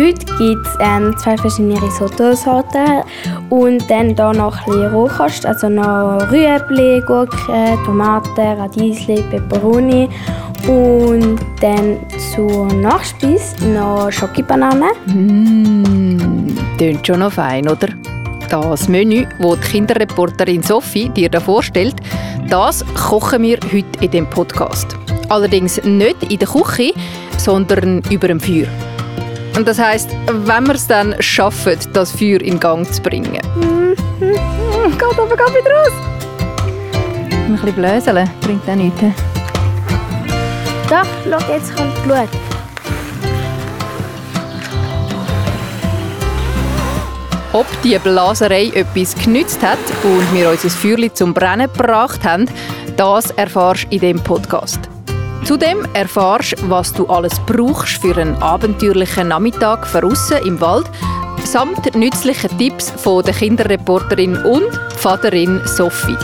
Heute gibt es ähm, zwei verschiedene Risotto-Sorten und dann hier noch ein bisschen Rohkost, also noch Rüebli, Gurke, Tomaten, Radiesli, Peperoni und dann zur Nachspeise noch Schokobananen. Mmh, klingt schon noch fein, oder? Das Menü, das die Kinderreporterin Sophie dir da vorstellt, das kochen wir heute in dem Podcast. Allerdings nicht in der Küche, sondern über dem Feuer. Und das heißt, wenn wir es dann schaffen, das Feuer in Gang zu bringen. Mm, geht aber gar wieder raus. Ein bisschen bläseln bringt auch nichts. Doch, schau, jetzt kommt Blut. Ob die Blaserei etwas genützt hat und wir unser Feuerchen zum Brennen gebracht haben, das erfährst du in diesem Podcast. Zudem erfährst du, was du alles brauchst für einen abenteuerlichen Nachmittag draussen im Wald, samt nützlichen Tipps von der Kinderreporterin und Vaterin Sophie.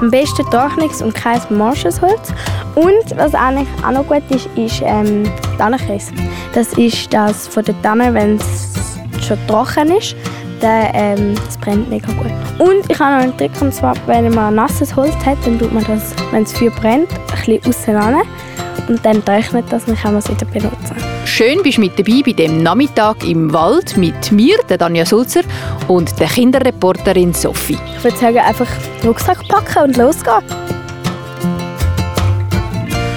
Am besten trockenes und kein morsches Holz. Und was eigentlich auch noch gut ist, ist ähm, Tannenkreis. Das ist das von der Tanne, wenn es schon trocken ist dann ähm, das brennt mega gut. Und ich habe noch einen Trick, und zwar, wenn man nasses Holz hat, dann tut man das, wenn es Feuer brennt, ein bisschen auseinander und dann trocknet das, dann kann man es wieder benutzen. Schön bist du mit dabei bei dem Nachmittag im Wald mit mir, der Danja Sulzer, und der Kinderreporterin Sophie. Ich würde sagen, einfach Rucksack packen und losgehen.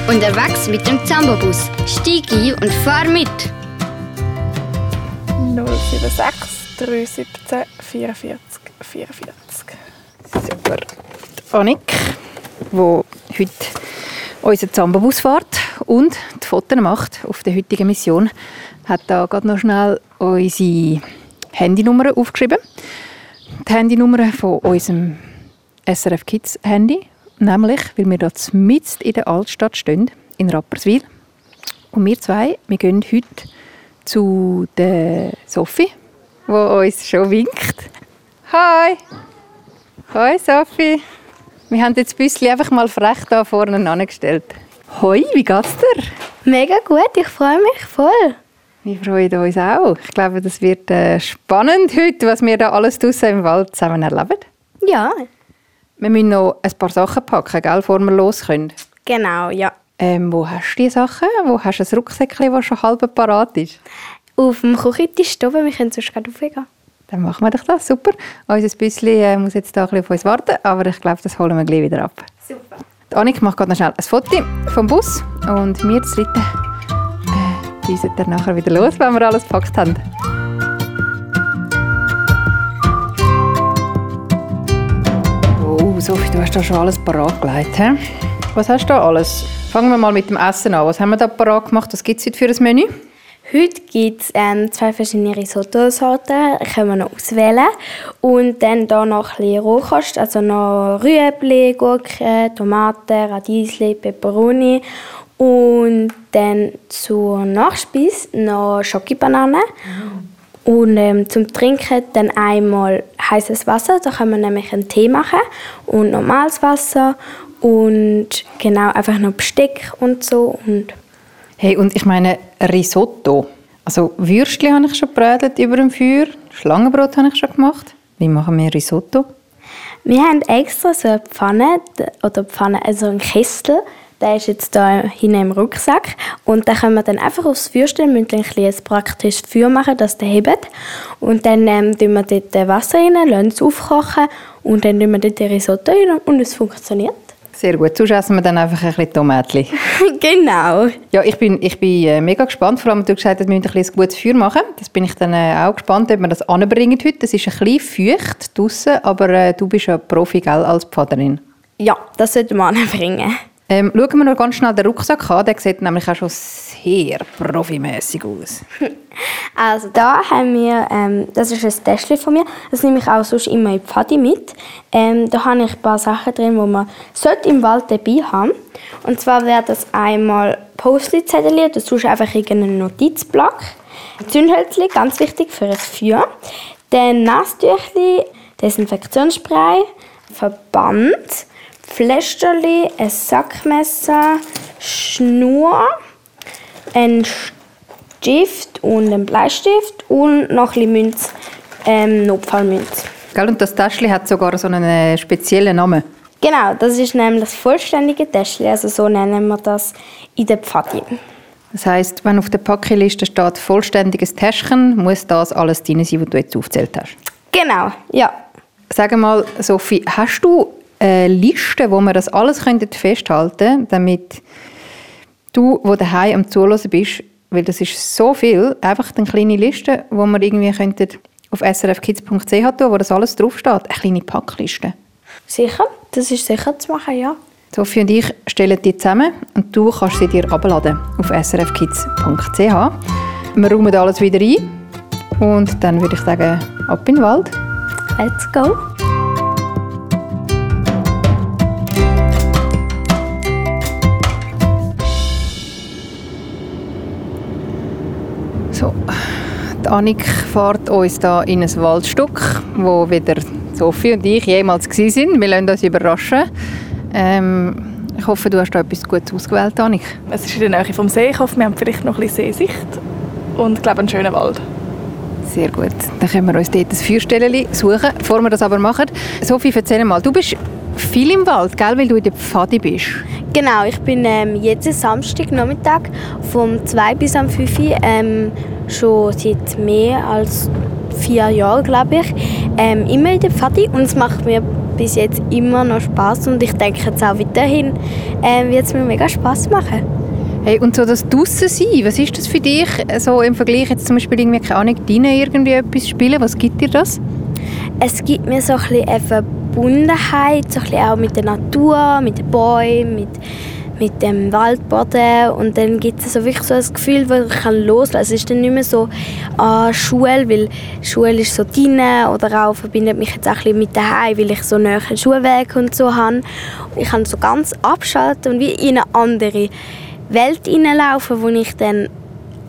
Unterwegs mit dem Zambobus. Steig ein und fahr mit. 076 317 44 44. Super. Die Annik, die heute unseren Zambobus fährt und die Fotos macht auf der heutigen Mission, hat da gerade noch schnell unsere Handynummer aufgeschrieben. Die Handynummer von unserem SRF Kids Handy, nämlich, weil wir hier mitten in der Altstadt stehen, in Rapperswil. Und wir zwei, wir gehen heute zu der Sophie, die uns schon winkt. Hi! Hi Sophie! Wir haben jetzt ein bisschen einfach mal frech da vorne angestellt. Hoi, wie geht's dir? Mega gut, ich freue mich voll. Wir freuen uns auch. Ich glaube, das wird äh, spannend heute, was wir da alles draußen im Wald zusammen erleben. Ja. Wir müssen noch ein paar Sachen packen, gell, bevor wir los können. Genau, ja. Ähm, wo hast du die Sachen? Wo hast du ein Rucksäckchen, das schon halb parat ist? Auf dem Küchentisch oben, wir können sonst gerade raufgehen. Dann machen wir doch das, super. Unser Büsschen äh, muss jetzt da ein bisschen auf uns warten, aber ich glaube, das holen wir gleich wieder ab. Super. Die Annik macht gerade noch schnell ein Foto vom Bus und wir das dritte äh, düsen dann nachher wieder los, wenn wir alles gepackt haben. Oh, Sophie, du hast da schon alles parat gelegt. He? Was hast du da alles? Fangen wir mal mit dem Essen an. Was haben wir da parat gemacht? Was gibt es heute für ein Menü? Heute gibt es ähm, zwei verschiedene Risotto-Sorten, können wir noch auswählen. Und dann hier noch ein bisschen Rohkost, also noch Rüebli, Gurke, Tomaten, Radiesli, Peperoni. Und dann zur Nachspeise noch Schokobananen. Und ähm, zum Trinken dann einmal heißes Wasser, da können wir nämlich einen Tee machen. Und normales Wasser und genau einfach noch Besteck und so. Und Hey, und ich meine Risotto. Also Würstchen habe ich schon gebraten über dem Feuer, Schlangenbrot habe ich schon gemacht. Wie machen wir Risotto? Wir haben extra so eine Pfanne, oder Pfanne, also einen Kessel, der ist jetzt hier hinten im Rucksack. Und da können wir dann einfach aufs stellen, müssen ein, ein praktisches Feuer machen, dass der hebt. Und dann ähm, tun wir dort Wasser rein, lassen es aufkochen und dann tun wir dort Risotto rein und es funktioniert. Sehr gut. Sonst essen wir dann einfach ein bisschen Tomatli. genau. Ja, ich bin, ich bin äh, mega gespannt. Vor allem, du gesagt hast, wir müssen ein, gutes Feuer machen. Das bin ich dann äh, auch gespannt, ob wir das anbringen heute. Das ist ein bisschen feucht draussen, aber äh, du bist ja Profi, gell, als Pfaderin. Ja, das sollten wir anbringen. Ähm, schauen wir noch ganz schnell den Rucksack an. Der sieht nämlich auch schon sehr profimässig aus. Also da haben wir, ähm, das ist ein Täschchen von mir, das nehme ich auch sonst immer in die Pfadi mit. Ähm, da habe ich ein paar Sachen drin, die man sollte im Wald dabei haben. Und zwar wäre das einmal Post-it-Zettel, das ist einfach irgendein Notizblock. Zündhölzchen, ganz wichtig für ein Feuer. Dann Nasstüchli, Desinfektionsspray, Verband, Fläschchen, ein Sackmesser, Schnur, ein Stift und einen Bleistift und noch ein bisschen Münz, ähm, Notfallmünz. Gell? Und das Täschchen hat sogar so einen äh, speziellen Namen. Genau, das ist nämlich das vollständige Täschchen, also so nennen wir das in der Pfadi. Das heisst, wenn auf der Packeliste steht vollständiges Täschchen, muss das alles drin sein, was du jetzt aufgezählt hast. Genau, ja. Sag mal, Sophie, hast du eine Liste, wo wir das alles festhalten könnten, damit du, wo daheim am Zuhören bist, weil das ist so viel, einfach eine kleine Liste, wo wir irgendwie könnten auf srfkids.ch tun, wo das alles draufsteht, eine kleine Packliste. Sicher, das ist sicher zu machen, ja. Sophie und ich stellen die zusammen und du kannst sie dir abladen auf srfkids.ch. Wir räumen alles wieder ein und dann würde ich sagen, ab in den Wald. Let's go. Die Annik fährt uns da in ein Waldstück, wo weder Sophie und ich jemals waren. sind. Wir lassen uns überraschen. Ähm, ich hoffe, du hast da etwas Gutes ausgewählt, Annik. Es ist in der Nähe vom See. Ich hoffe, wir haben vielleicht noch ein bisschen Seesicht. Und ich glaube, einen schönen Wald. Sehr gut. Dann können wir uns dort ein Feuerstellen suchen. Bevor wir das aber machen, Sophie, erzähl mal, du bist viel im Wald, gell, weil du in der Pfadi bist. Genau, ich bin ähm, jeden Samstag Nachmittag vom 2 bis am 5 Uhr, ähm, schon seit mehr als vier Jahren, glaube ich, ähm, immer in der Pfadi und es macht mir bis jetzt immer noch Spaß und ich denke jetzt auch weiterhin ähm, wird es mir mega Spaß machen. Hey, und so das draussen sein, was ist das für dich so im Vergleich jetzt zum Beispiel irgendwie, keine Ahnung, drinnen irgendwie etwas spielen, was gibt dir das? Es gibt mir so ein bisschen Verbundenheit, so ein auch mit der Natur, mit den Bäumen, mit, mit dem Waldboden und dann gibt es so wirklich so ein Gefühl, wo ich kann loslassen kann. Es ist dann nicht mehr so an Schule, weil Schule ist so drinnen oder auch verbindet mich jetzt auch ein bisschen mit daheim, weil ich so näher Schulweg und so habe. Ich kann so ganz abschalten und wie in eine andere Welt hineinlaufen, wo ich dann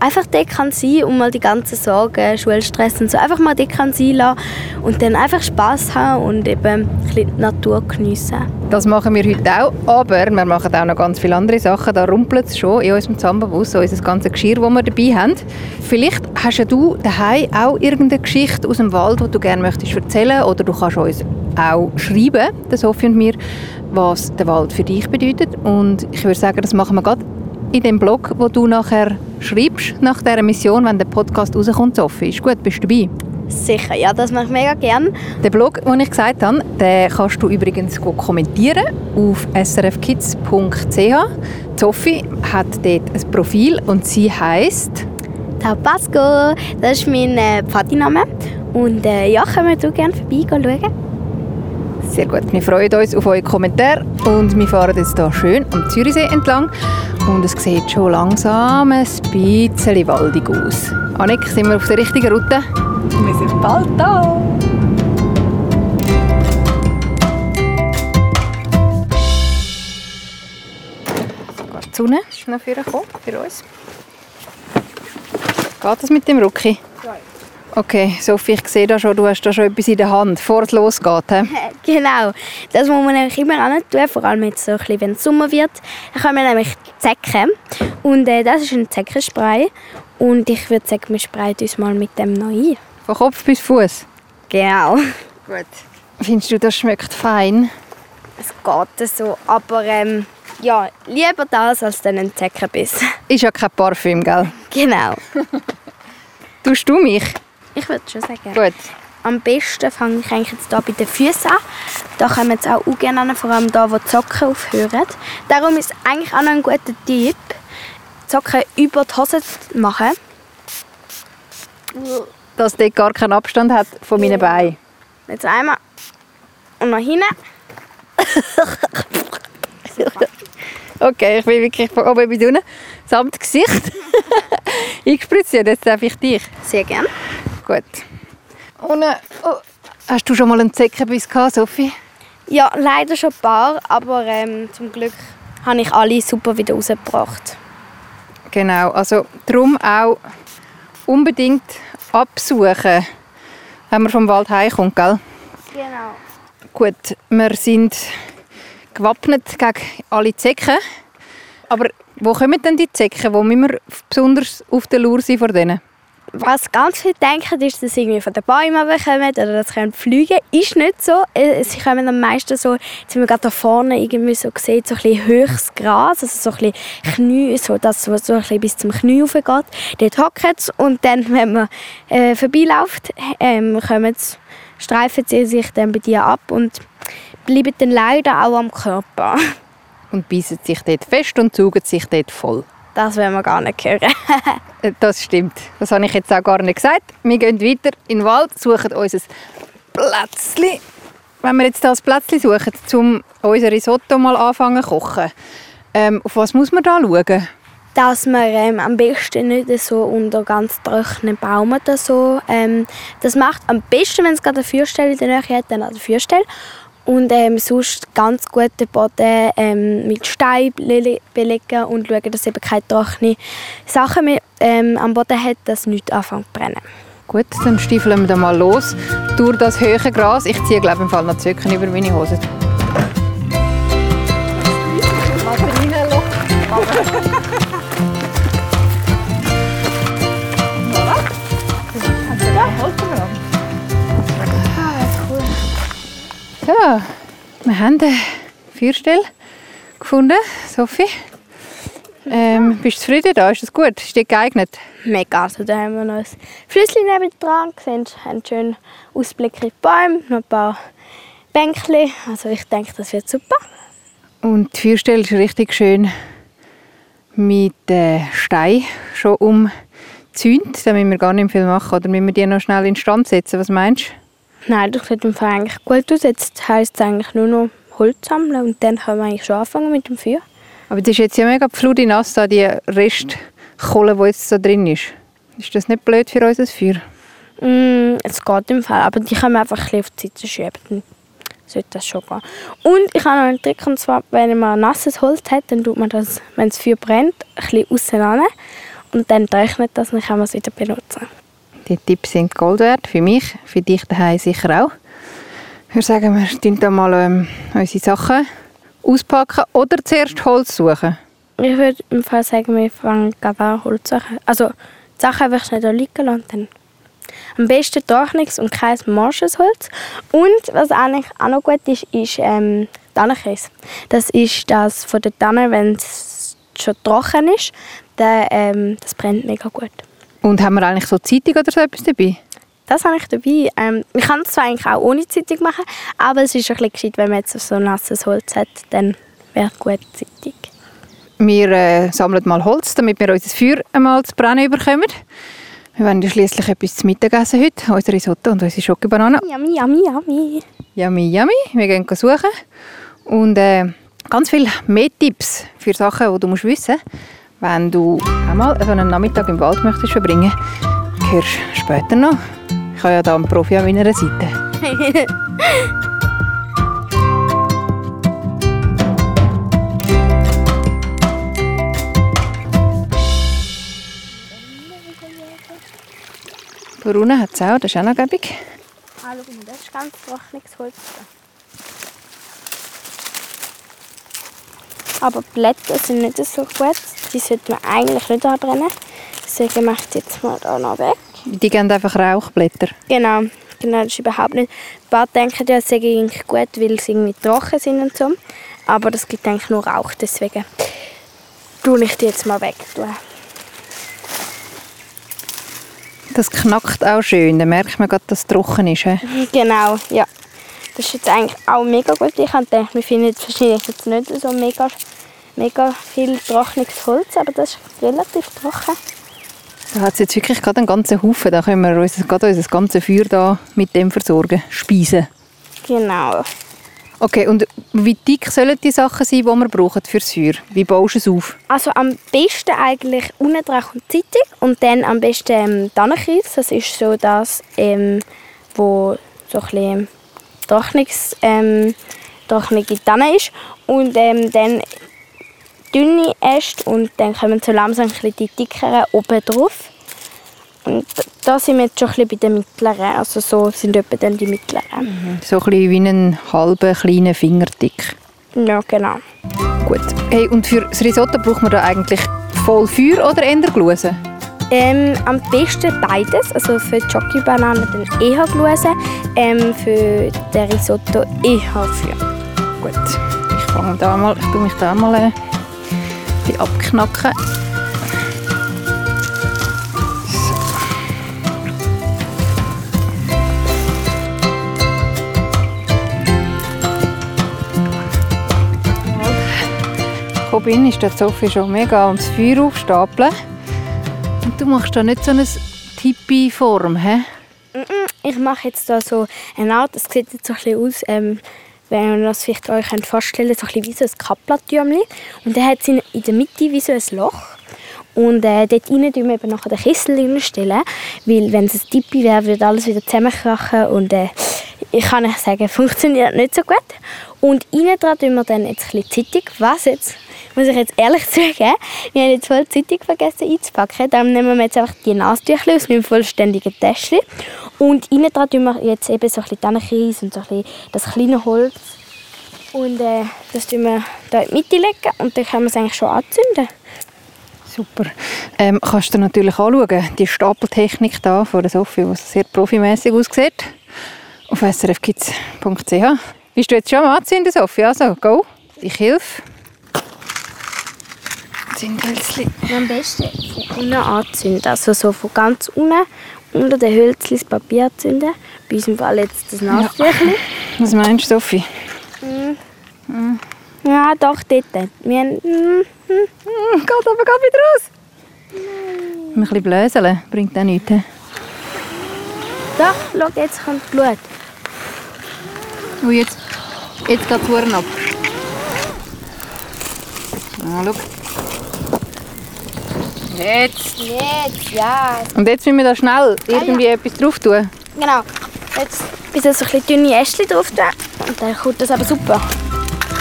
einfach dort kann sein und mal die ganzen Sorgen, Schulstress und so einfach mal dort kann sein lassen und dann einfach Spaß haben und eben ein bisschen die Natur geniessen. Das machen wir heute auch, aber wir machen auch noch ganz viele andere Sachen. Da rumpelt es schon in unserem Zambabus, so unser ganzes Geschirr, das wir dabei haben. Vielleicht hast ja du daheim auch irgendeine Geschichte aus dem Wald, die du gerne möchtest erzählen oder du kannst uns auch schreiben, der Sophie und mir, was der Wald für dich bedeutet. Und ich würde sagen, das machen wir gerade in dem Blog, wo du nachher schreibst, nach dieser Mission, wenn der Podcast rauskommt, Sophie. Ist gut, bist du dabei? Sicher, ja, das mache ich mega gerne. Den Blog, den ich gesagt habe, den kannst du übrigens kommentieren auf srfkids.ch. Sophie hat dort ein Profil und sie heisst... Tabasco, das ist mein äh. Und äh, ja, können wir gerne vorbei schauen. Sehr gut, wir freuen uns auf eure Kommentare und wir fahren jetzt hier schön am Zürichsee entlang und es sieht schon langsam ein bisschen waldig aus. Annik, sind wir auf der richtigen Route? Wir sind bald da. Die Sonne ist noch für uns. Geht das mit dem Rucki? Okay, Sophie, ich sehe da schon, du hast da schon etwas in der Hand, bevor es losgeht. He? Genau, das muss man nämlich immer an tun, vor allem jetzt so ein bisschen, wenn es Sommer wird. Dann kann man nämlich Zecken und äh, das ist ein Zeckenspray und ich würde sagen, wir sprayen uns mal mit dem noch ein. Von Kopf bis Fuß. Genau. Gut. Findest du, das schmeckt fein? Es geht so, aber ähm, ja, lieber das als dann ein Zeckenbiss. Ist ja kein Parfüm, gell? Genau. Tust du mich? Ich würde schon sagen. Gut. Am besten fange ich eigentlich jetzt hier bei den Füßen an. Da kommen jetzt auch, auch gerne an, vor allem da, wo die Socken aufhören. Darum ist eigentlich auch noch ein guter Tipp, die Socken über die Hose zu machen. Dass dort gar keinen Abstand hat von meinen Beinen. Jetzt einmal und noch hinten. Okay, ich bin wirklich von oben bis unten samt Gesicht eingespritzt. Ja, jetzt darf ich dich. Sehr gerne. Gut. Und, äh, oh. Hast du schon mal einen Zeckenbiss gehabt, Sophie? Ja, leider schon ein paar, aber ähm, zum Glück habe ich alle super wieder rausgebracht. Genau, also darum auch unbedingt absuchen, wenn man vom Wald heimkommt, gell? Genau. Gut, wir sind gewappnet gegen alle Zecken. Aber wo kommen denn die Zecken? Wo müssen wir besonders auf der Lur sein vor denen? Was ganz viele denken, ist, dass sie irgendwie von den Bäumen kommen oder dass sie fliegen können. Ist nicht so. Äh, Sie kommen am meisten so, jetzt wir gerade da vorne irgendwie so gesehen, so ein bisschen höchstes Gras, also so ein Knie, so das, was so ein bis zum Knie hochgeht. Dort hocken sie und dann, wenn man äh, vorbeiläuft, ähm, kommen sie, streifen sie sich dann bei dir ab und bleiben dann leider auch am Körper. Und beißen sich dort fest und saugen sich dort voll. Das wollen wir gar nicht hören. Äh, Das stimmt. Das habe ich jetzt auch gar nicht gesagt. Wir gehen weiter in den Wald, suchen uns ein Plätzchen. Wenn wir jetzt das Plätzchen suchen, um unser Risotto mal anfangen zu kochen, ähm, auf was muss man da schauen? dass man ähm, am besten nicht so unter ganz trockenen Baum oder so. Ähm, das macht am besten, wenn es gerade eine Feuerstelle in der Nähe hat, dann an der Feuerstelle. Und ähm, sonst ganz gut den Boden ähm, mit Stein le- belegen und schauen, dass eben keine trockenen Sachen mehr ähm, am Boden hat, dass nichts anfängt zu brennen. Gut, dann stiefeln wir da mal los durch das hohe Gras. Ich ziehe glaube ich, im Fall noch Socken über meine Hose. So, wir haben eine Feuerstelle gefunden, Sophie. Ähm, bist du zufrieden da? Ist das gut? Ist dir geeignet? Mega. Also da haben wir noch ein Flüsschen nebendran, sehen, haben einen schönen Ausblick in die Bäume, noch ein paar Bänkchen. Also ich denke, das wird super. Und die Feuerstelle ist richtig schön mit äh, Stein schon umzäunt. Da müssen wir gar nicht viel machen. Oder müssen wir die noch schnell in Stand setzen? Was meinst du? Nein, das sieht im Fall eigentlich gut aus. Jetzt heisst es eigentlich nur noch Holz sammeln und dann können wir eigentlich schon anfangen mit dem Feuer. Aber das ist jetzt ja mega nass, da die Restkohle, die jetzt so drin ist. Ist das nicht blöd für unser Feuer? Mm, es geht im Fall, aber die können wir einfach ein auf die Seite schieben. Dann sollte das schon gehen. Und ich habe noch einen Trick, und zwar, wenn man nasses Holz hat, dann tut man das, wenn das Feuer brennt, ein bisschen auseinander und dann trocknet das und dann kann man es wieder benutzen. Die Tipps sind Gold wert. Für mich, für dich daheim sicher auch. Ich würde sagen, wir tun da mal ähm, unsere Sachen auspacken oder zuerst Holz suchen. Ich würde im Fall sagen, wir fangen an Holz suchen. Also die Sachen einfach schnell da liegen lassen. Am besten trockenes und kein morsches Holz. Und was eigentlich auch noch gut ist, ist ähm, Tannenkäse. Das ist das von der Tanne, wenn es schon trocken ist, dann, ähm, das brennt mega gut. Und haben wir eigentlich so Zeitung oder so etwas dabei? Das habe ich dabei. Ähm, man kann es zwar eigentlich auch ohne Zeitung machen, aber es ist ein bisschen gescheit, wenn man jetzt so nasses Holz hat, dann wäre gut Zeitung. Wir äh, sammeln mal Holz, damit wir unser Feuer einmal zu brennen bekommen. Wir werden ja schliesslich etwas zu Mittag essen heute. Unser Risotto und unsere Schokobanane. Yummy, yummy, yummy. Yummy, yummy. Wir gehen suchen. Und äh, ganz viele mehr Tipps für Sachen, die du musst wissen musst, wenn du einmal so einen Nachmittag im Wald möchtest verbringen hörst du später noch. Ich habe ja da einen Profi an meiner Seite. Brune hat es auch, das ist auch noch gäbig. Ah, schau mal, das ist ganz trockenes Holz. Aber die Blätter sind nicht so gut. Die sollte man eigentlich nicht anbrennen. Deswegen mache ich jetzt mal hier noch weg. Die geben einfach Rauchblätter. Genau, genau, das ist überhaupt nicht. Ein paar denken ja, es sei eigentlich gut, weil sie irgendwie trocken sind und so. Aber das gibt eigentlich nur Rauch, deswegen tue ich die jetzt mal weg. Das knackt auch schön. Da merkt man gerade, dass es trocken ist. he? Genau, ja. Das ist jetzt eigentlich auch mega gut. Ich gedacht, wir finden jetzt wahrscheinlich jetzt nicht so mega, mega viel trockenes Holz, aber das ist relativ trocken. Da hat es jetzt wirklich gerade einen ganzen Haufen. Da können wir uns, gerade unser ganzes Feuer da mit dem versorgen, speisen. Genau. Okay, und wie dick sollen die Sachen sein, die wir brauchen fürs Feuer? Wie baust du es auf? Also am besten eigentlich unten dran kommt die Zeitung und dann am besten ähm, Tannenkies. Das ist so das, ähm, wo so ein bisschen trockenes, ähm, Tanne ist. Und ähm, dann dünne Äste und dann kommen so langsam ein die dickeren oben drauf. Und da sind wir jetzt schon ein bei den mittleren. Also so sind etwa dann die mittleren. So ein bisschen wie einen halben kleinen Finger dick. Ja, genau. Gut. Hey, und für das Risotto braucht man da eigentlich voll Feuer oder eher Gluse? Ähm, am besten beides. Also für die Jockey-Banane dann eher Gluse, ähm, für den Risotto eher Feuer. Gut. Ich fange da mal, ich tue mich da mal ein abknacken. bin, ist der Sophie schon mega ums Feuer aufstapeln. Und du machst da nicht so eine Tippi-Form, hä? Ich mache jetzt da so eine Art, es sieht jetzt so ein bisschen aus, ähm, wenn ihr das vielleicht euch vorstellen könnt, so ein bisschen wie so ein Kapplatürmchen. Und dann hat es in der Mitte wie so ein Loch. Und äh, dort rein tun wir eben nachher den Kessel weil wenn es ein Tippi wäre, würde alles wieder zusammenkrachen und äh, ich kann euch sagen, funktioniert nicht so gut. Und innen dran tun wir dann jetzt ein bisschen Zeitung, was jetzt muss ich jetzt ehrlich sagen, wir haben jetzt voll Zeitung vergessen einzupacken. Dann nehmen wir jetzt einfach die Nasentücher aus meinem vollständigen Täschchen. Und innen dran tun wir jetzt eben so ein bisschen und so ein bisschen das kleine Holz. Und äh, das tun wir hier in die Mitte legen und dann können wir es eigentlich schon anzünden. Super. Ähm, kannst du natürlich anschauen, die Stapeltechnik hier von der Sophie, die sehr profimässig aussieht, auf srfkids.ch. Bist du jetzt schon am Anzünden, Sophie? Also, go. Ich helfe. Zündhölzchen. Am besten von unten anzünden. Also so von ganz unten unter den Hölzchen das Papier zünden. Bei unserem Fall jetzt das Nasentüchchen. Ja. Was meinst du, Sophie? Mm. Mm. Ja, doch, dort. Wir haben, mm, mm. Geht aber gerade wieder raus. Nein. Ein bisschen blöseln bringt auch nichts. Doch, schau, jetzt kommt Blut. Und jetzt, jetzt geht es ab. Ah, schau. Jetzt. Jetzt, ja. Und jetzt müssen wir da schnell irgendwie ah, ja. etwas drauf tun. Genau. Jetzt bis so ein bisschen dünne Ästchen drauf tun. Und dann kommt das aber super.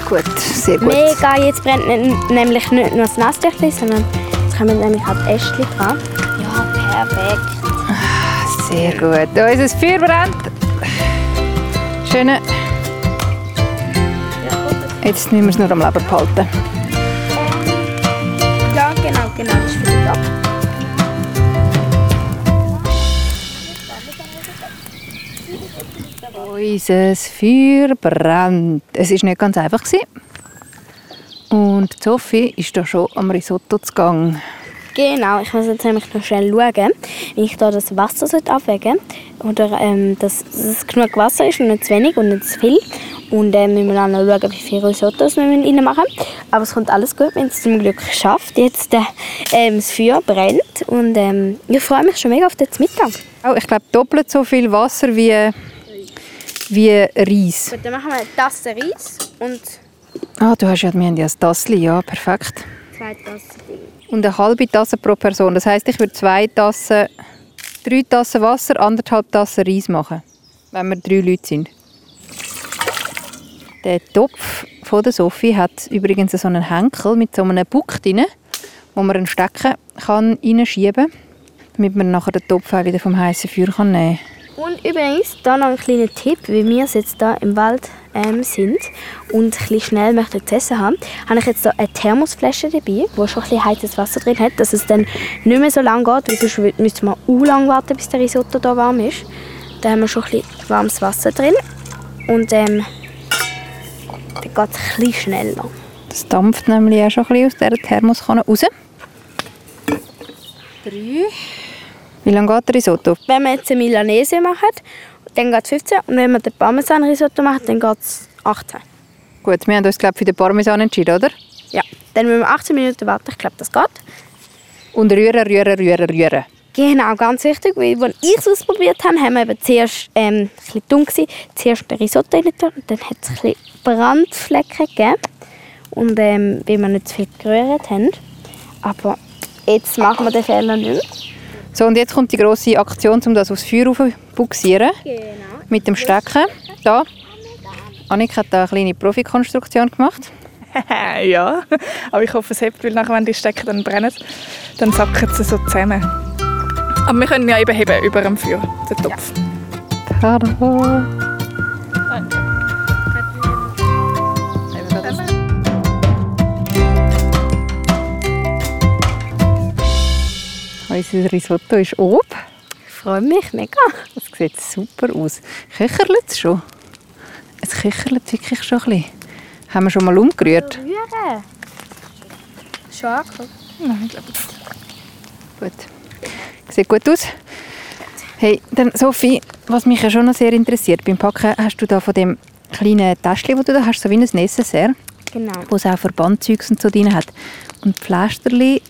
Gut, sehr gut. Mega, jetzt brennt nämlich nicht nur das Nasstüchchen, sondern jetzt kommen nämlich auch die Ästchen dran. Ja, perfekt. Ah, sehr gut. Da ist das Feuer brennt. Schöne. Jetzt müssen wir es nur am Leben behalten. Ja, genau, genau. Das ist ab. Unser Feuer brennt. Es war nicht ganz einfach. Und Sophie ist da schon am Risotto zu Gang. Genau, ich muss jetzt nämlich noch schnell schauen, wie ich da das Wasser abwägen Oder ähm, dass es genug Wasser ist und nicht zu wenig und nicht zu viel. Und äh, wir müssen dann noch schauen, wie viele Risottos wir rein machen Aber es kommt alles gut, wenn es zum Glück schafft. Jetzt äh, ähm, das Feuer brennt und ähm, ich freue mich schon mega auf den Mittag. Oh, ich glaube doppelt so viel Wasser wie, wie Reis. Gut, dann machen wir eine Tasse Reis und... Ah, du hast ja, wir haben ja ein Tassli, ja, perfekt. Zwei Tassen. Und eine halbe Tasse pro Person. Das heisst, ich würde zwei Tassen, drei Tassen Wasser, anderthalb Tassen Reis machen, wenn wir drei Leute sind. Der Topf von der Sophie hat übrigens so einen Henkel mit so einem Buck drin, wo man einen Stecken kann reinschieben kann, damit man nachher den Topf auch wieder vom heißen Feuer nehmen kann. Und übrigens, da noch ein kleiner Tipp, wie wir jetzt hier im Wald ähm, sind und ein schnell möchten zu essen haben, habe ich jetzt hier eine Thermosflasche dabei, wo schon ein bisschen heißes Wasser drin hat, dass es dann nicht mehr so lange geht, weil sonst müsste man auch lange warten, bis der Risotto hier warm ist. Da haben wir schon ein bisschen warmes Wasser drin und ähm, dann geht es etwas schneller. Das dampft nämlich auch schon ein bisschen aus dieser Thermoskanne raus. Drei. Wie lange geht der Risotto? Wenn wir jetzt eine Milanese machen, dann geht es 15. Und wenn wir den Parmesan-Risotto machen, dann geht es 18. Gut, wir haben uns glaube für den Parmesan entschieden, oder? Ja, dann müssen wir 18 Minuten warten. Ich glaube, das geht. Und rühren, rühren, rühren, rühren. Genau, ganz wichtig, weil als ich es ausprobiert habe, haben wir eben zuerst, ähm, ein bisschen dumm gewesen, zuerst den Risotto rein und dann hat es ein bisschen Brandflecken gegeben. Und ähm, weil wir nicht zu viel gerührt haben. Aber jetzt machen wir den Fehler nicht mehr. So, und jetzt kommt die grosse Aktion, um das aufs Feuer zu buxieren. Genau. Mit dem Stecken. Da. Annika hat da eine kleine Profikonstruktion gemacht. ja, aber ich hoffe, es hebt, weil nachher, wenn die Stecken dann brennen, dann sacken sie so zusammen. Aber wir können ja eben heben über dem Feuer, den Topf. Ja. Tada! Unser Risotto ist oben. Ich freue mich mega. Das sieht super aus. Köcherlet es schon? Es köcherlet wirklich schon ein bisschen. Haben wir schon mal umgerührt? Rühren. Schon angekommen. Gut. Sieht gut aus. Hey, dann Sophie, was mich ja schon noch sehr interessiert, beim Packen hast du da von dem kleinen Täschchen, das du da hast, so wie ein Necessaire, Genau. wo es auch Verbandzeugs und so drin hat. Und Pflasterli,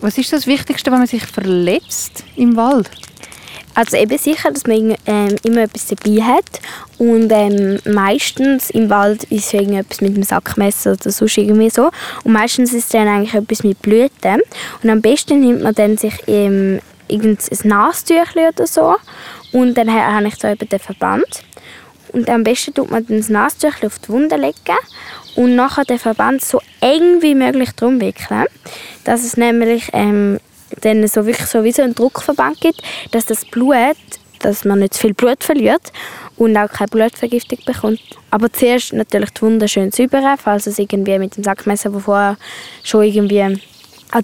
was ist das Wichtigste, wenn man sich verletzt im Wald? Also eben sicher, dass man ähm, immer etwas dabei hat. Und ähm, meistens im Wald ist es irgendetwas mit dem Sackmesser oder sonst irgendwie so. Und meistens ist es dann eigentlich etwas mit Blüten. Und am besten nimmt man dann sich ähm, irgendein Nastüchli oder so. Und dann ha- habe ich da eben den Verband. Und am besten tut man dann das Nastüchli auf die Wunde legen und nachher den Verband so eng wie möglich drum wickeln. Dass es nämlich ähm, dann so wirklich so wie so einen Druckverband gibt, dass das Blut, dass man nicht zu viel Blut verliert und auch keine Blutvergiftung bekommt. Aber zuerst natürlich die Wunde schön säubern, falls es irgendwie mit dem Sackmesser, wo vorher schon irgendwie an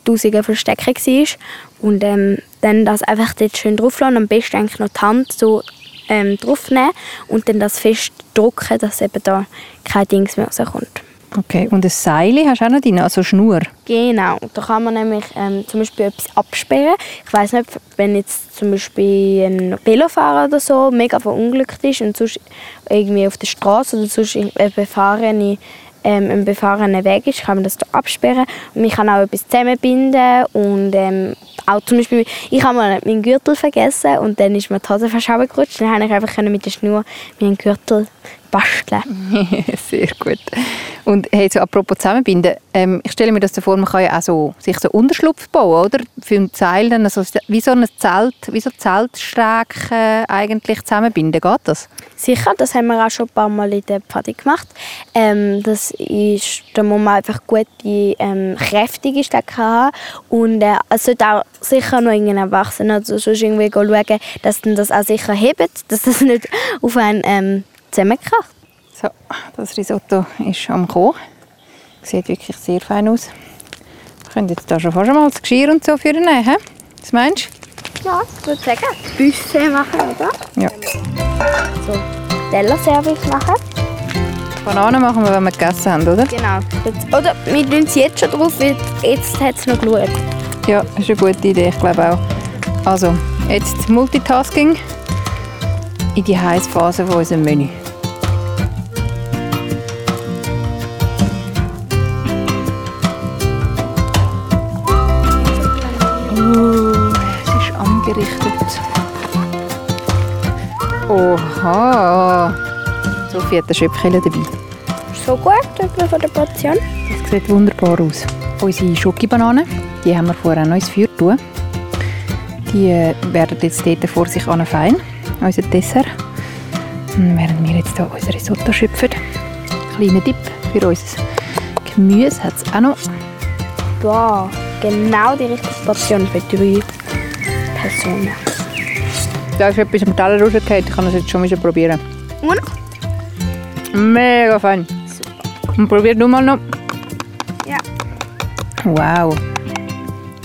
Tausenden verstecken war. Und ähm, dann das einfach dort schön drauflassen. Am besten eigentlich noch die Hand so ähm, draufnehmen und dann das fest drücken, dass eben da kein Dings mehr rauskommt. Okay, und ein Seil hast du auch noch drin, also Schnur. Genau, da kann man nämlich ähm, zum Beispiel etwas absperren. Ich weiß nicht, wenn jetzt zum Beispiel ein Velofahrer oder so mega verunglückt ist und sonst irgendwie auf der Straße oder sonst ein befahrene, ähm, ein befahrener Weg ist, kann man das da absperren. Und man kann auch etwas zusammenbinden und ähm, auch zum Beispiel, ich habe mal meinen Gürtel vergessen und dann ist mir die Hose fast runtergerutscht. Dann konnte ich einfach mit der Schnur meinen Gürtel basteln. Sehr gut. Und hey, so apropos zusammenbinden, ähm, ich stelle mir das so vor, man kann ja auch so, sich so Unterschlupf bauen, oder? Für ein Seil dann so, wie so ein Zelt, wie so Zeltsträken eigentlich zusammenbinden, geht das? Sicher, das haben wir auch schon ein paar Mal in der Pfadi gemacht. Ähm, das ist, da muss man einfach gute, ähm, kräftige Stecker haben. Und äh, es sollte auch sicher noch irgendein Erwachsener oder sonst irgendwie schauen, dass das auch sicher hebt, dass das nicht auf einen ähm, zusammenkracht. So, das Risotto ist am Kommen. Sieht wirklich sehr fein aus. Wir können jetzt da schon fast mal das Geschirr und so für nehmen. Was meinst Ja, ich würde sagen, Buffet machen, oder? du? Ja. So, Tellerservice machen. Bananen machen wir, wenn wir gegessen haben, oder? Genau. Jetzt, oder wir tun es jetzt schon drauf, weil jetzt hat es noch geschaut. Ja, das ist eine gute Idee, ich glaube auch. Also, jetzt Multitasking in die Heißphase von unserem Menü. Oha! Sophie hat eine Schöpfkelle dabei. So gut, etwa von der Portion. Das sieht wunderbar aus. Unsere Schokibananen, die haben wir vorher noch ins Feuer tun. Die werden jetzt dort vor sich an fein, unser Dessert. Und während wir jetzt hier unser Risotto schöpfen. Kleiner Tipp für unser Gemüse hat es auch noch. Wow, genau die richtige Portion für drei Personen. Da ist etwas am Teller rausgefallen, ich kann das jetzt schon mal probieren. Und? Mega fein. Und probier du mal noch. Ja. Wow.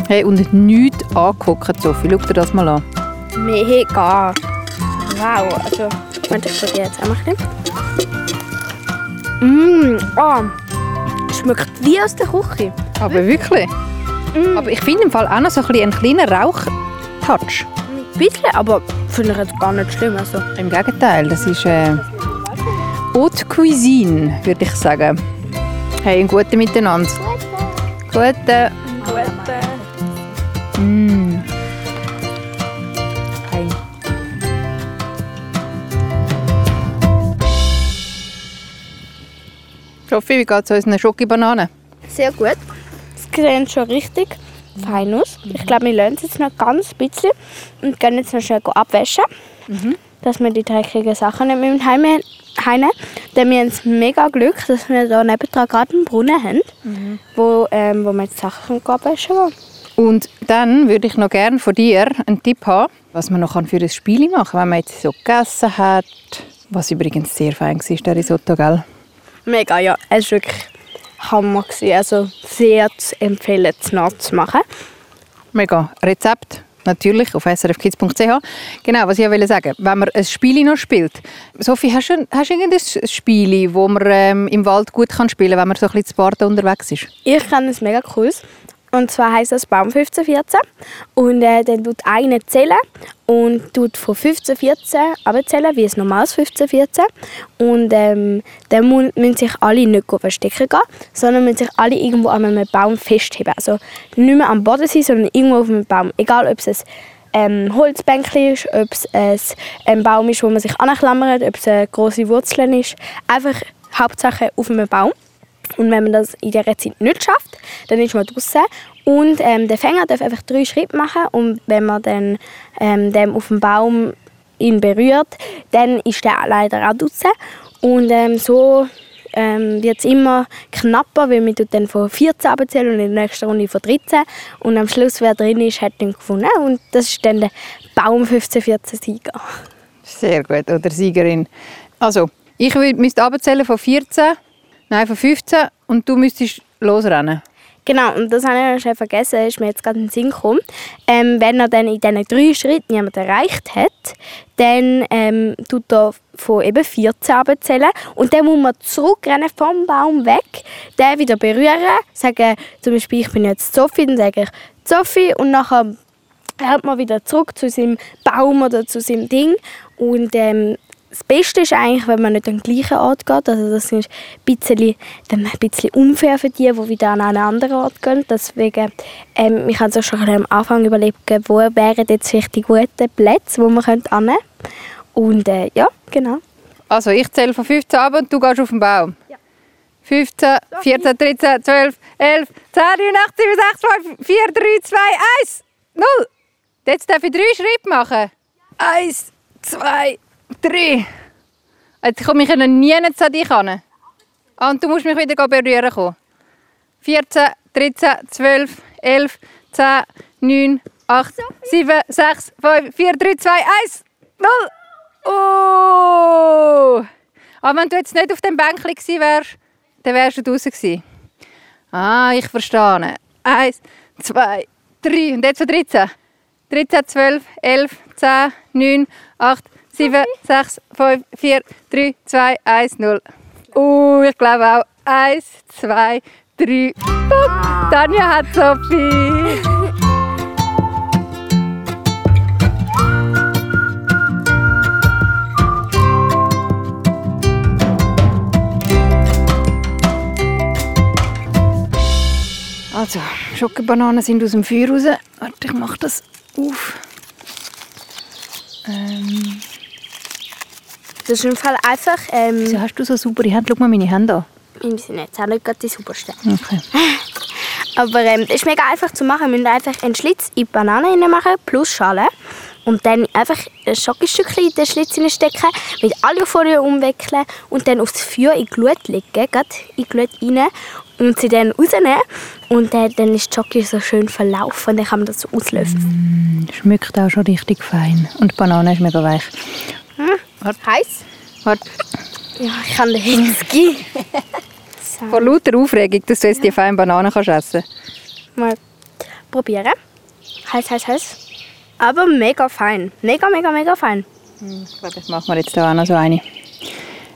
Hey, und nichts angeguckt, Sophie. Schau dir das mal an. Mega. Wow, also, warte, ich probiere jetzt einmal ein. Mmh, oh, schmeckt wie aus der Küche. Aber wirklich? Mm. Aber ich finde im Fall auch noch so ein, einen kleinen Rauchtouch. Ein bisschen, aber finde ich jetzt gar nicht schlimm. Also, Im Gegenteil, das ist äh, Haute Cuisine, würde ich sagen. Hey, ein guter Miteinander. Gute. Gute. Mm. Hey. Sophie, wie geht es unseren Schokibananen? sehr gut. Es sieht schon richtig fein aus. Ich glaube, wir lernen es jetzt noch ganz ein bisschen und gehen jetzt noch schnell abwaschen, dass wir die dreckigen Sachen nicht mit heim heimnehmen. Denn wir haben das mega Glück, dass wir da nebendran gerade einen Brunnen haben, wo, ähm, wo wir die Sachen abwaschen können. Und dann würde ich noch gerne von dir einen Tipp haben, was man noch für ein Spiel machen kann, wenn man jetzt so gegessen hat. Was übrigens sehr fein war, der Risotto, gell? Mega, ja. Es war wirklich Hammer. Gewesen. Also sehr zu empfehlen, zu Nacht zu machen. Mega. Rezept natürlich auf srfkids.ch. Genau, was ich wollte sagen, wenn man ein Spiel noch spielt. Sophie, hast du, hast du irgendein Spiel, wo man ähm, im Wald gut kann spielen kann, wenn man so ein bisschen zu Barten unterwegs ist? Ich kenne ein mega cooles. Und zwar heisst das Baum 1514. Und äh, dann tut einer zählen und tut von 1514 abzählen, wie ein normales 1514. Und ähm, dann müssen sich alle nicht verstecken gehen, sondern müssen sich alle irgendwo an einem Baum festheben. Also nicht mehr am Boden sein, sondern irgendwo auf einem Baum. Egal, ob es ein ähm, Holzbänkchen ist, ob es ein, Baum ist, wo man sich anklammert, ob es eine grosse Wurzeln ist. Einfach Hauptsache auf einem Baum. Und wenn man das in dieser Zeit nicht schafft, dann ist man draußen. Und ähm, der Fänger darf einfach drei Schritte machen. Und wenn man dann ähm, dem auf dem Baum ihn berührt, dann ist der leider auch draußen. Und ähm, so ähm, wird es immer knapper, weil man dann von 14 abzählen und in der nächsten Runde von 13. Und am Schluss, wer drin ist, hat dann gewonnen. Und das ist dann der Baum 1514 Sieger. Sehr gut, oder Siegerin. Also, ich müsste abzählen von 14, nein, von 15 und du müsstest losrennen. Genau, und das habe ich schnell vergessen, ist mir jetzt gerade in den Sinn gekommen. Ähm, wenn er dann in diesen drei Schritten jemand erreicht hat, dann ähm, tut er von eben 14 abzählen und dann muss man zurückrennen vom Baum weg, den wieder berühren, sagen zum Beispiel, ich bin jetzt Sophie, dann sage ich Sophie und nachher rennt man wieder zurück zu seinem Baum oder zu seinem Ding und ähm, das Beste ist eigentlich, wenn man nicht an den gleichen Ort geht. Also das ist ein bisschen, dann ein bisschen unfair für die, die wieder an einen anderen Ort gehen. Deswegen, ähm, ich habe schon am Anfang überlegt, wo wären jetzt vielleicht die guten Plätze, wo man könnte hin. Und äh, ja, genau. Also, ich zähle von 15 ab und du gehst auf den Baum. 15, 14, 13, 12, 11, 10, 9, 8, 7, 6, 5, 4, 3, 2, 1, 0. Jetzt darf ich drei Schritte machen. Eins, zwei, drei. Jetzt komme ich nie an dich an. Ah, und du musst mich wieder berühren kommen. 14, 13, 12, 11, 10, 9, 8, 7, 6, 5, 4, 3, 2, 1, 0. Oh! Aber wenn du jetzt nicht auf dem Bänkchen gewesen wärst, dann wärst du draußen gewesen. Ah, ich verstehe. Eins, zwei, drei. Und jetzt von 13. 13, 12, 11, 10, 9, 8, 7, 6, 5, 4, 3, 2, 1, 0. Uh, ich glaube auch. 1, 2, 3. Bup, Tanja hat Sophie. Also, Schokobananen sind aus dem Feuer raus. Warte, ich mache das auf. Ähm, Das ist im Fall einfach, ähm, wieso hast du so saubere Hände? Schau mal meine Hände an. wir sind jetzt auch nicht gerade die saubersten. Okay. Aber ähm, das ist mega einfach zu machen. Wir müssen einfach einen Schlitz in die Banane machen, plus Schale. Und dann einfach ein Schokostückchen in den Schlitz stecken, mit Alufolie umwickeln und dann aufs Feuer in die Glut legen, gerade in die Glut rein und sie dann rausnehmen. Und äh, dann ist die Schoki so schön verlaufen und dann kann man das so auslösen. Schmeckt auch schon richtig fein. Und die Banane ist mega weich. Heiß? Warte. Ja, ich kann den Hinski. Vor lauter Aufregung, dass du jetzt die feinen Bananen kannst essen Mal probieren. Heiß, heiß, heiß. Aber mega fein. Mega, mega, mega fein. Ich glaube, das machen wir jetzt da auch noch so eine.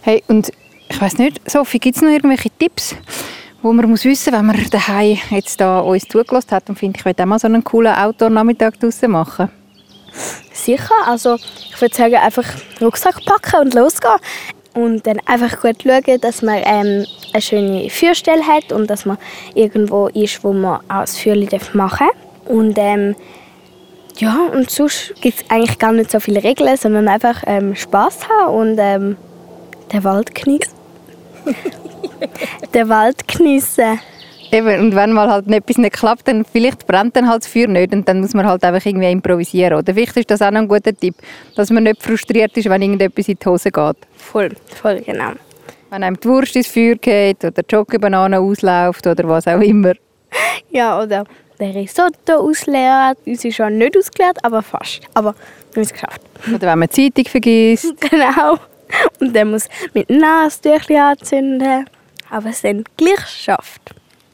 Hey, und ich weiß nicht, Sophie, gibt es noch irgendwelche Tipps, wo man muss wissen, wenn man daheim jetzt da uns zugelassen hat und findet, ich will auch mal so einen coolen Outdoor-Nachmittag draußen machen? Sicher. Also ich würde sagen, einfach Rucksack packen und losgehen. Und dann einfach gut schauen, dass man ähm, eine schöne Feuerstelle hat und dass man irgendwo ist, wo man auch das Feuer machen darf. Und ähm, ja, und sonst gibt es eigentlich gar nicht so viele Regeln, sondern einfach ähm, Spaß haben und ähm, den Wald genießen. den Wald genießen. Eben, und wenn mal halt etwas nicht klappt, dann vielleicht brennt dann halt das Feuer nicht und dann muss man halt einfach irgendwie improvisieren. Oder vielleicht ist das auch noch ein guter Tipp, dass man nicht frustriert ist, wenn irgendetwas in die Hose geht. Voll, voll, genau. Wenn einem die Wurst ins Feuer geht oder die Schokobanane ausläuft oder was auch immer. Ja, oder der Risotto ausleert. Uns ist schon nicht ausgeleert, aber fast. Aber wir haben es geschafft. Oder wenn man die Zeitung vergisst. Genau. Und dann muss mit dem Nasentüchchen anzünden. Aber es dann gleich schafft.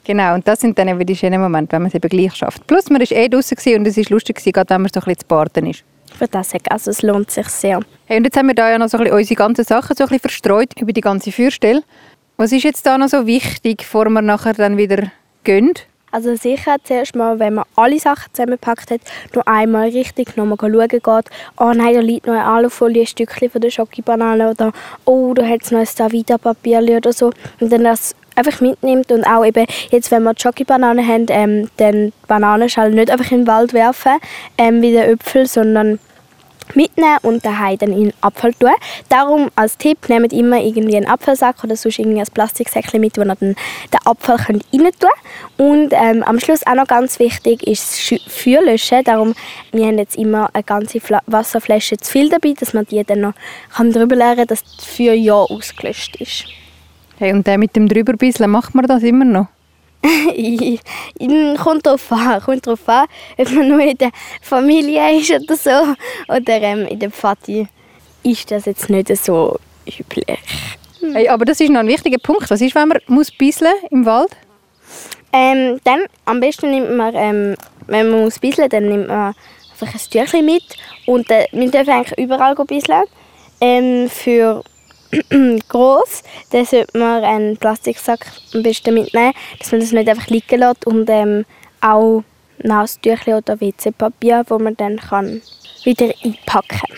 Genau, und das sind dann eben die schönen Momente, wenn man es eben gleich schafft. Plus, man war eh draußen und es war lustig, gerade wenn man so ein bisschen zu Barten ist. Ich würde auch sagen, also es lohnt sich sehr. Hey, und jetzt haben wir da ja noch so ein bisschen unsere ganzen Sachen so ein bisschen verstreut über die ganze Feuerstelle. Was ist jetzt da noch so wichtig, bevor wir nachher dann wieder gehen? Also sicher zuerst mal, wenn man alle Sachen zusammengepackt hat, noch einmal richtig nochmal schauen geht, oh nein, da liegt noch ein Alufolie, ein Stückchen von der Schokibanane oder oh, da hat es noch ein Davida-Papier oder so. Und dann das einfach mitnimmt und auch eben jetzt, wenn wir Schokibanane haben, ähm, dann Bananenschale nicht einfach in den Wald werfen, ähm, wie der Äpfel, sondern mitnehmen und daheim dann in den Abfall tun. Darum als Tipp, nehmt immer irgendwie einen Apfelsack oder sonst irgendwie ein Plastiksäckchen mit, wo ihr dann den Apfel rein tun könnt. Und ähm, am Schluss auch noch ganz wichtig ist das Feuerlöschen. Darum, wir haben jetzt immer eine ganze Fla Wasserflasche zu viel dabei, dass man die dann noch kann drüber lernen kann, dass das Feuer ja ausgelöscht ist. Hey, und der mit dem drüberbisseln, macht man das immer noch? kommt drauf an, kommt drauf an, ob man nur in der Familie ist oder so. Oder ähm, in der Pfadi ist das jetzt nicht so üblich. Hey, aber das ist noch ein wichtiger Punkt. Was ist, wenn man muss bisseln im Wald? Ähm, dann am besten nimmt man, ähm, wenn man muss bisseln, dann nimmt man einfach ein Tüchlein mit und äh, wir dürfen eigentlich überall bisseln. Ähm, für groß, dann sollte man einen Plastiksack am besten mitnehmen, dass man das nicht einfach liegen lässt und ähm, auch Nasentücher oder WC-Papier, wo man dann kann wieder einpacken kann.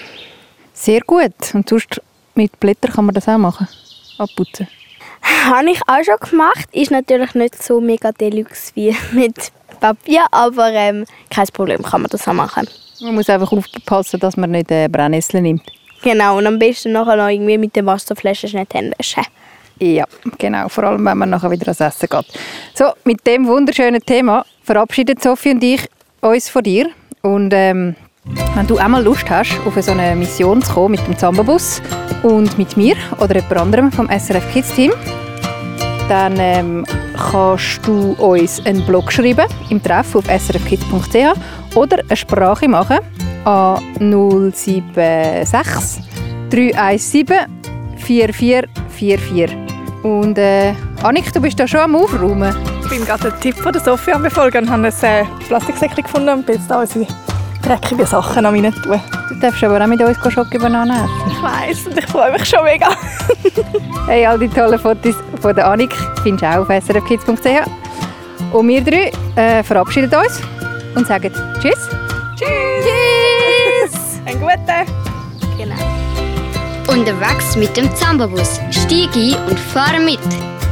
Sehr gut. Und sonst mit Blättern kann man das auch machen? Abputzen? Habe ich auch schon gemacht. Ist natürlich nicht so mega deluxe wie mit Papier, aber ähm, kein Problem, kann man das auch machen. Man muss einfach aufpassen, dass man nicht äh, Brennnessel nimmt. Genau, und am besten nachher noch irgendwie mit der Wasserflasche schnell die. Ja, genau. Vor allem, wenn man nachher wieder ans Essen geht. So, mit dem wunderschönen Thema verabschieden Sophie und ich uns von dir. Und ähm, wenn du einmal Lust hast, auf so eine Mission zu kommen mit dem Zambabus und mit mir oder jemand anderem vom SRF Kids Team, dann ähm, kannst du uns einen Blog schreiben im Treff auf srfkids.ch oder eine Sprache machen an 076 317 4444. Und äh, Annik, du bist da schon am Aufräumen. Ich bin gerade einen Tipp von der Sophie am Befolgen und habe ein äh, Plastiksäckchen gefunden und bin jetzt da unsere dreckigen Sachen noch rein tun. Du darfst aber auch mit uns Schokobananen essen. Ich weiss und ich freue mich schon mega. hey, all die tollen Fotos von der Annik findest du auch auf srfkids.ch. Und wir drei äh, verabschieden uns und sagen Tschüss. Tschüss. Guter. Genau. Unterwegs mit dem Zambabus. Stieg ein und fahre mit.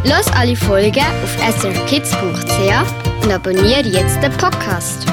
Los alle Folgen auf srkids.ch und abonniere jetzt den Podcast.